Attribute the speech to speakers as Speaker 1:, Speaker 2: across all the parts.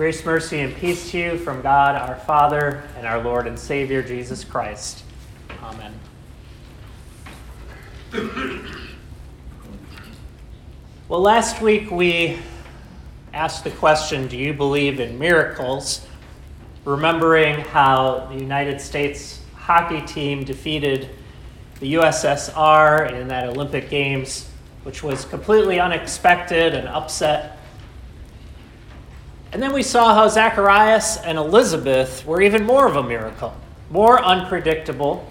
Speaker 1: Grace, mercy, and peace to you from God our Father and our Lord and Savior Jesus Christ. Amen. Well, last week we asked the question Do you believe in miracles? Remembering how the United States hockey team defeated the USSR in that Olympic Games, which was completely unexpected and upset and then we saw how Zacharias and Elizabeth were even more of a miracle, more unpredictable,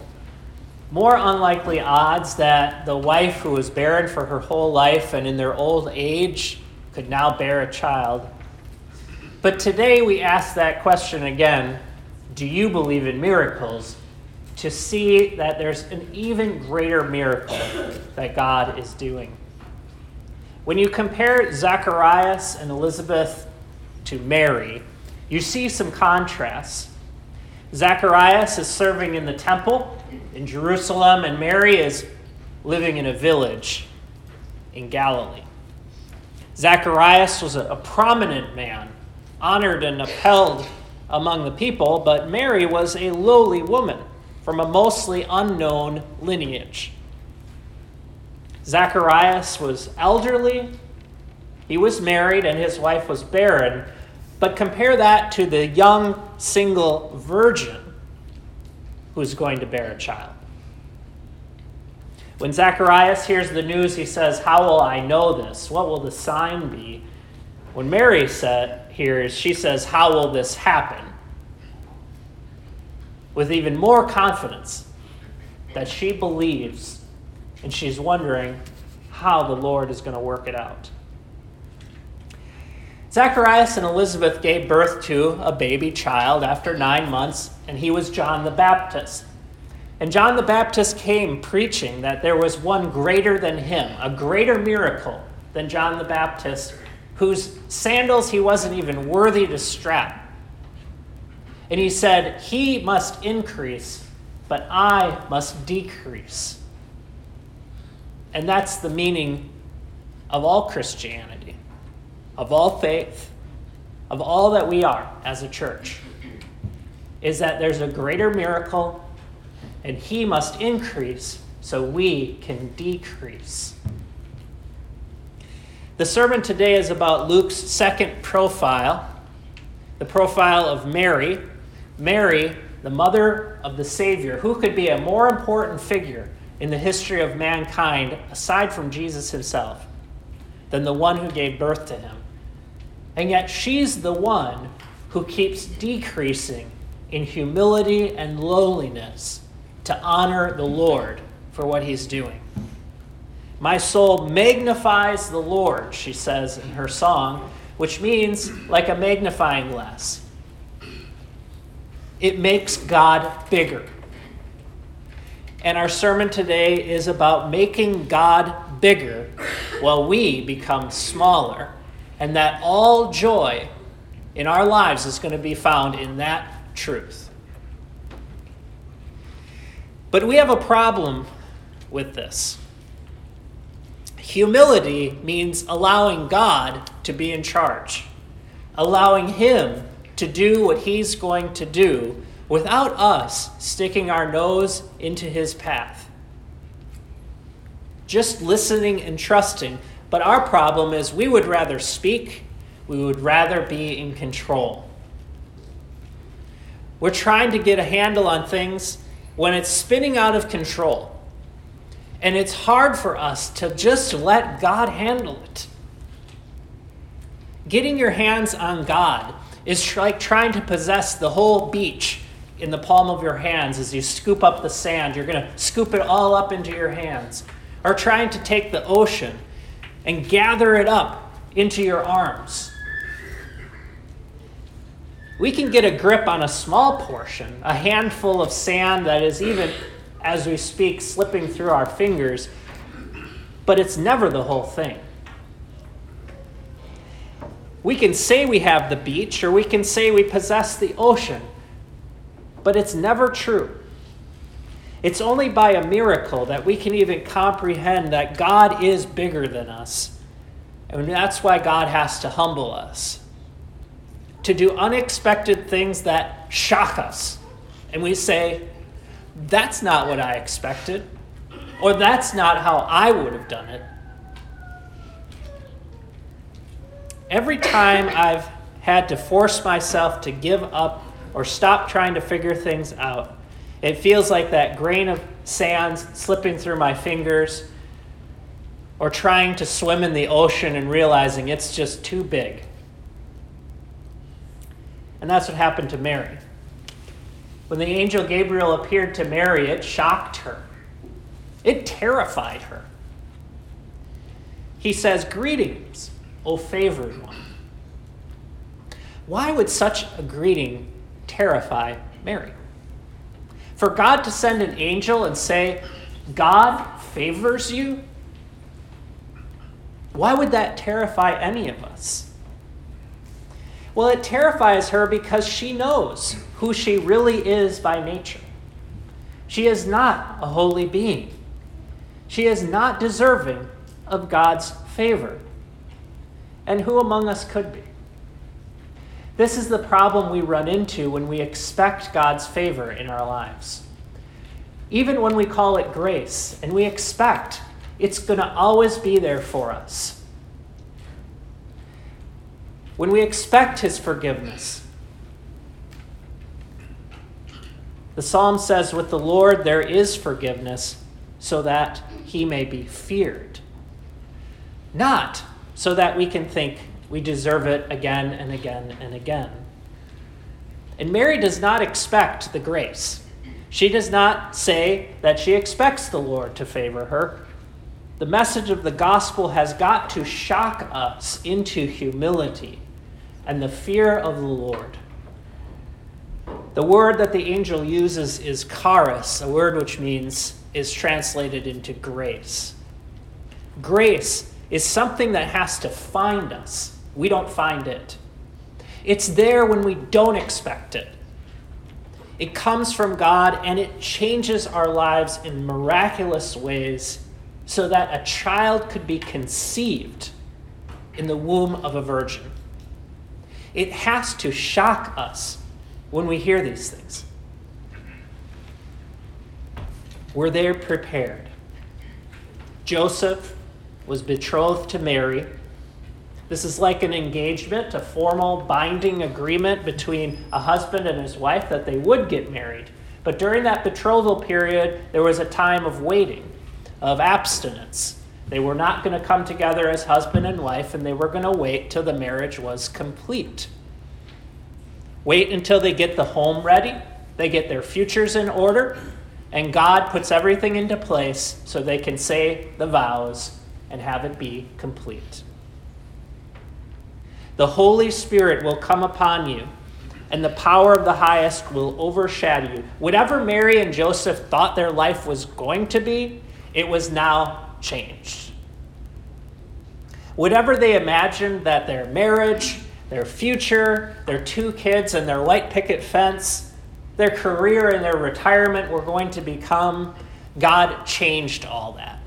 Speaker 1: more unlikely odds that the wife who was barren for her whole life and in their old age could now bear a child. But today we ask that question again do you believe in miracles? To see that there's an even greater miracle that God is doing. When you compare Zacharias and Elizabeth to Mary, you see some contrasts. Zacharias is serving in the temple in Jerusalem, and Mary is living in a village in Galilee. Zacharias was a, prominent man, honored and upheld among the people, but Mary was a lowly woman from a mostly unknown lineage. Zacharias was elderly, he was married, and his wife was barren, but compare that to the young single virgin who's going to bear a child. When Zacharias hears the news, he says, How will I know this? What will the sign be? When Mary said, hears, she says, How will this happen? With even more confidence that she believes and she's wondering how the Lord is going to work it out. Zacharias and Elizabeth gave birth to a baby child after nine months, and he was John the Baptist. And John the Baptist came preaching that there was one greater than him, a greater miracle than John the Baptist, whose sandals he wasn't even worthy to strap. And he said, He must increase, but I must decrease. And that's the meaning of all Christianity of all faith, of all that we are as a church, is that there's a greater miracle and he must increase so we can decrease. The sermon today is about Luke's second profile, the profile of Mary. Mary, the mother of the Savior. Who could be a more important figure in the history of mankind, aside from Jesus himself, than the one who gave birth to him? And yet she's the one who keeps decreasing in humility and lowliness to honor the Lord for what he's doing. My soul magnifies the Lord, she says in her song, which means like a magnifying glass. It makes God bigger. And our sermon today is about making God bigger while we become smaller and that all joy in our lives is going to be found in that truth. But we have a problem with this. Humility means allowing God to be in charge, allowing Him to do what He's going to do without us sticking our nose into His path. Just listening and trusting but our problem is we would rather speak, we would rather be in control. We're trying to get a handle on things when it's spinning out of control. And it's hard for us to just let God handle it. Getting your hands on God is like trying to possess the whole beach in the palm of your hands as you scoop up the sand. You're going to scoop it all up into your hands. Or trying to take the ocean and gather it up into your arms. We can get a grip on a small portion, a handful of sand that is even, as we speak, slipping through our fingers, but it's never the whole thing. We can say we have the beach, or we can say we possess the ocean, but it's never true. It's only by a miracle that we can even comprehend that God is bigger than us. And that's why God has to humble us. to do unexpected things that shock us. And we say, that's not what I expected, or that's not how I would have done it. Every time I've had to force myself to give up or stop trying to figure things out, it feels like that grain of sand slipping through my fingers or trying to swim in the ocean and realizing it's just too big. And that's what happened to Mary. When the angel Gabriel appeared to Mary, it shocked her, it terrified her. He says, Greetings, O favored one. Why would such a greeting terrify Mary? For God to send an angel and say, God favors you? Why would that terrify any of us? Well, it terrifies her because she knows who she really is by nature. She is not a holy being. She is not deserving of God's favor. And who among us could be? This is the problem we run into when we expect God's favor in our lives. Even when we call it grace and we expect it's going to always be there for us. When we expect His forgiveness, the psalm says, With the Lord there is forgiveness, so that He may be feared. Not so that we can think, we deserve it again and again and again. And Mary does not expect the grace. She does not say that she expects the Lord to favor her. The message of the gospel has got to shock us into humility and the fear of the Lord. The word that the angel uses is charis, a word which means is translated into grace. Grace is something that has to find us we don't find it. It's there when we don't expect it. It comes from God and it changes our lives in miraculous ways so that a child could be conceived in the womb of a virgin. It has to shock us when we hear these things. Were they prepared? Joseph was betrothed to Mary this is like an engagement, a formal binding agreement between a husband and his wife that they would get married. But during that betrothal period, there was a time of waiting, of abstinence. They were not going to come together as husband and wife, and they were going to wait till the marriage was complete. Wait until they get the home ready, they get their futures in order, and God puts everything into place so they can say the vows and have it be complete the Holy Spirit will come upon you, and the power of the highest will overshadow you. Whatever Mary and Joseph thought their life was going to be, it was now changed. Whatever they imagined that their marriage, their future, their two kids, and their white picket fence, their career and their retirement were going to become, God changed all that.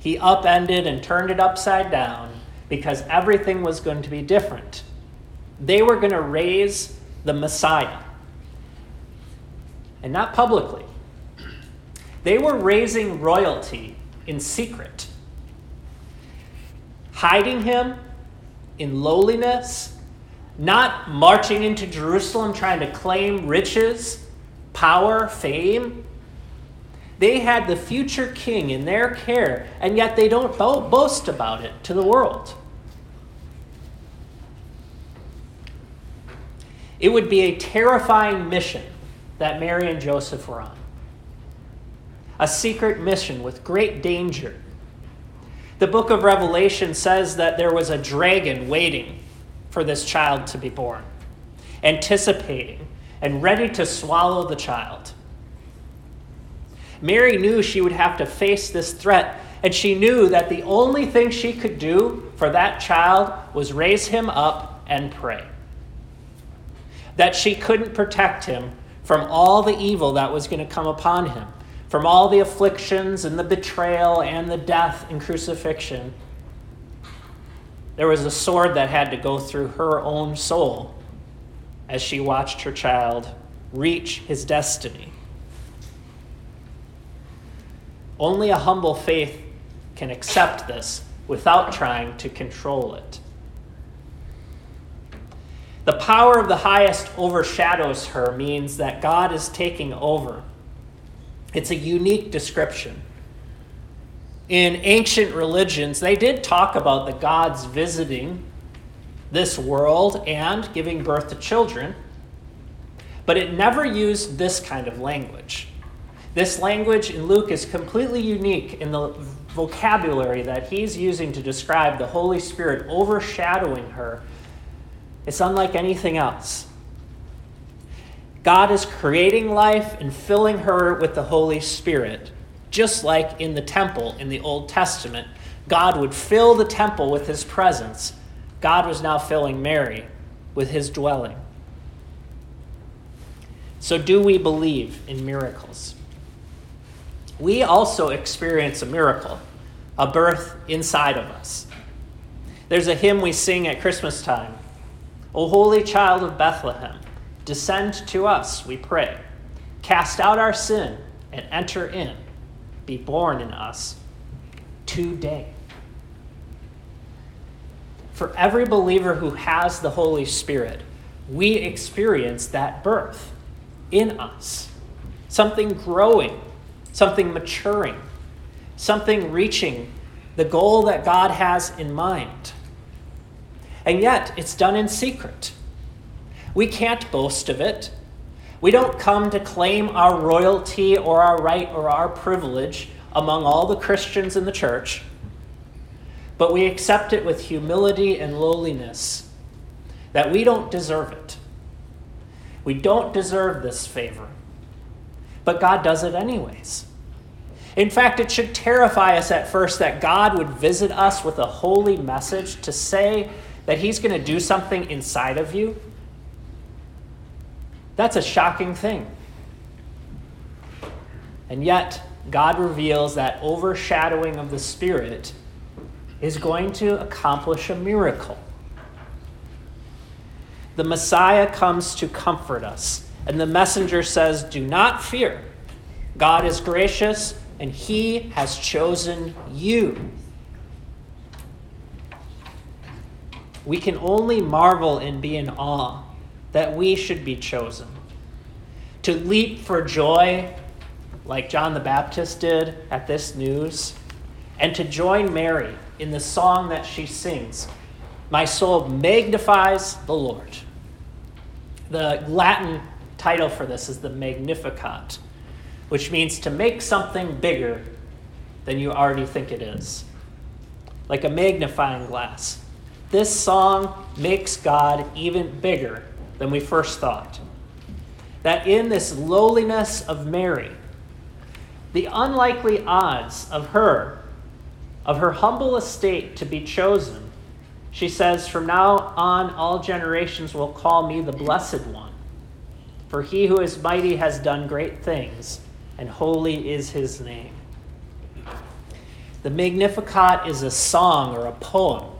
Speaker 1: He upended and turned it upside down because everything was going to be different. They were going to raise the Messiah, and not publicly. They were raising royalty in secret, hiding him in lowliness, not marching into Jerusalem trying to claim riches, power, fame. They had the future king in their care, and yet they don't boast about it to the world. It would be a terrifying mission that Mary and Joseph were on. A secret mission with great danger. The book of Revelation says that there was a dragon waiting for this child to be born, anticipating and ready to swallow the child. Mary knew she would have to face this threat, and she knew that the only thing she could do for that child was raise him up and pray that she couldn't protect him from all the evil that was going to come upon him, from all the afflictions and the betrayal and the death and crucifixion. There was a sword that had to go through her own soul as she watched her child reach his destiny. Only a humble faith can accept this without trying to control it. The power of the highest overshadows her means that God is taking over. It's a unique description. In ancient religions, they did talk about the gods visiting this world and giving birth to children, but it never used this kind of language. This language in Luke is completely unique in the vocabulary that he's using to describe the Holy Spirit overshadowing her. It's unlike anything else. God is creating life and filling her with the Holy Spirit, just like in the temple in the Old Testament. God would fill the temple with his presence. God was now filling Mary with his dwelling. So, do we believe in miracles? we also experience a miracle, a birth inside of us. There's a hymn we sing at Christmas time O holy child of Bethlehem, descend to us, we pray. Cast out our sin and enter in. Be born in us today. For every believer who has the Holy Spirit, we experience that birth in us, something growing something maturing, something reaching the goal that God has in mind. And yet, it's done in secret. We can't boast of it. We don't come to claim our royalty or our right or our privilege among all the Christians in the church, but we accept it with humility and lowliness that we don't deserve it. We don't deserve this favor, but God does it anyways. In fact, it should terrify us at first that God would visit us with a holy message to say that He's going to do something inside of you. That's a shocking thing. And yet, God reveals that overshadowing of the Spirit is going to accomplish a miracle. The Messiah comes to comfort us, and the messenger says, Do not fear. God is gracious and He has chosen you. We can only marvel and be in awe that we should be chosen. To leap for joy, like John the Baptist did at this news, and to join Mary in the song that she sings My soul magnifies the Lord. The Latin title for this is the Magnificat which means to make something bigger than you already think it is, like a magnifying glass. This song makes God even bigger than we first thought. That in this lowliness of Mary, the unlikely odds of her, of her humble estate to be chosen, she says, From now on, all generations will call me the Blessed One. For he who is mighty has done great things and holy is his name. The Magnificat is a song or a poem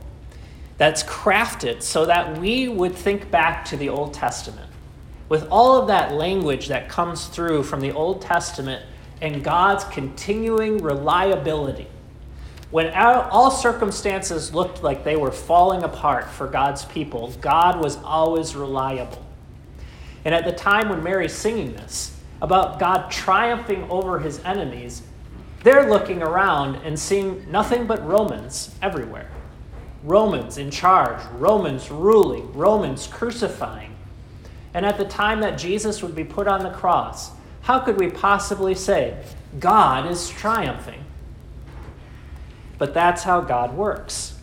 Speaker 1: that's crafted so that we would think back to the Old Testament with all of that language that comes through from the Old Testament and God's continuing reliability. When all circumstances looked like they were falling apart for God's people, God was always reliable. And at the time when Mary's singing this, about God triumphing over his enemies, they're looking around and seeing nothing but Romans everywhere. Romans in charge, Romans ruling, Romans crucifying. And at the time that Jesus would be put on the cross, how could we possibly say, God is triumphing? But that's how God works.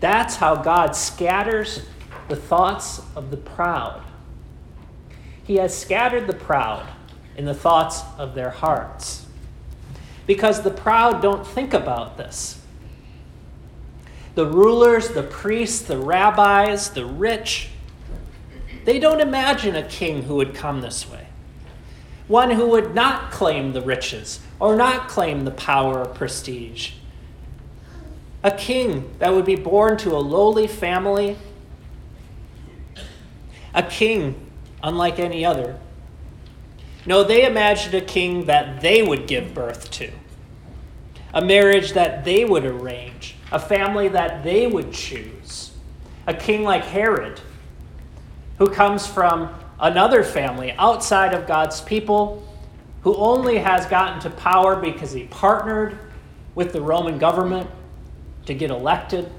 Speaker 1: That's how God scatters the thoughts of the proud. He has scattered the proud in the thoughts of their hearts. Because the proud don't think about this. The rulers, the priests, the rabbis, the rich, they don't imagine a king who would come this way. One who would not claim the riches or not claim the power or prestige. A king that would be born to a lowly family a king unlike any other. No, they imagined a king that they would give birth to, a marriage that they would arrange, a family that they would choose, a king like Herod, who comes from another family outside of God's people, who only has gotten to power because he partnered with the Roman government to get elected.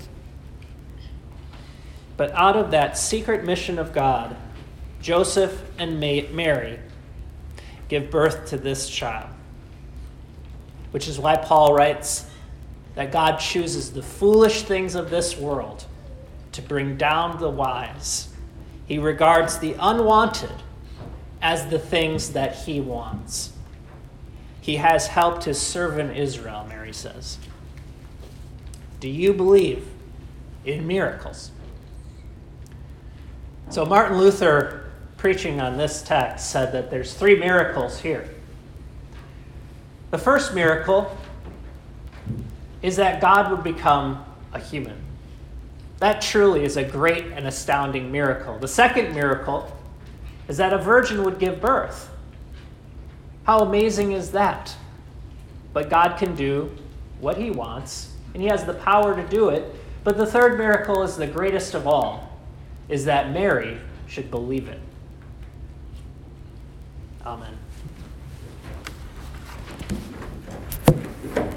Speaker 1: But out of that secret mission of God, Joseph and Mary give birth to this child. Which is why Paul writes that God chooses the foolish things of this world to bring down the wise. He regards the unwanted as the things that he wants. He has helped his servant Israel, Mary says. Do you believe in miracles? So, Martin Luther preaching on this text said that there's three miracles here. The first miracle is that God would become a human. That truly is a great and astounding miracle. The second miracle is that a virgin would give birth. How amazing is that? But God can do what He wants, and He has the power to do it. But the third miracle is the greatest of all, is that Mary should believe it. Amen.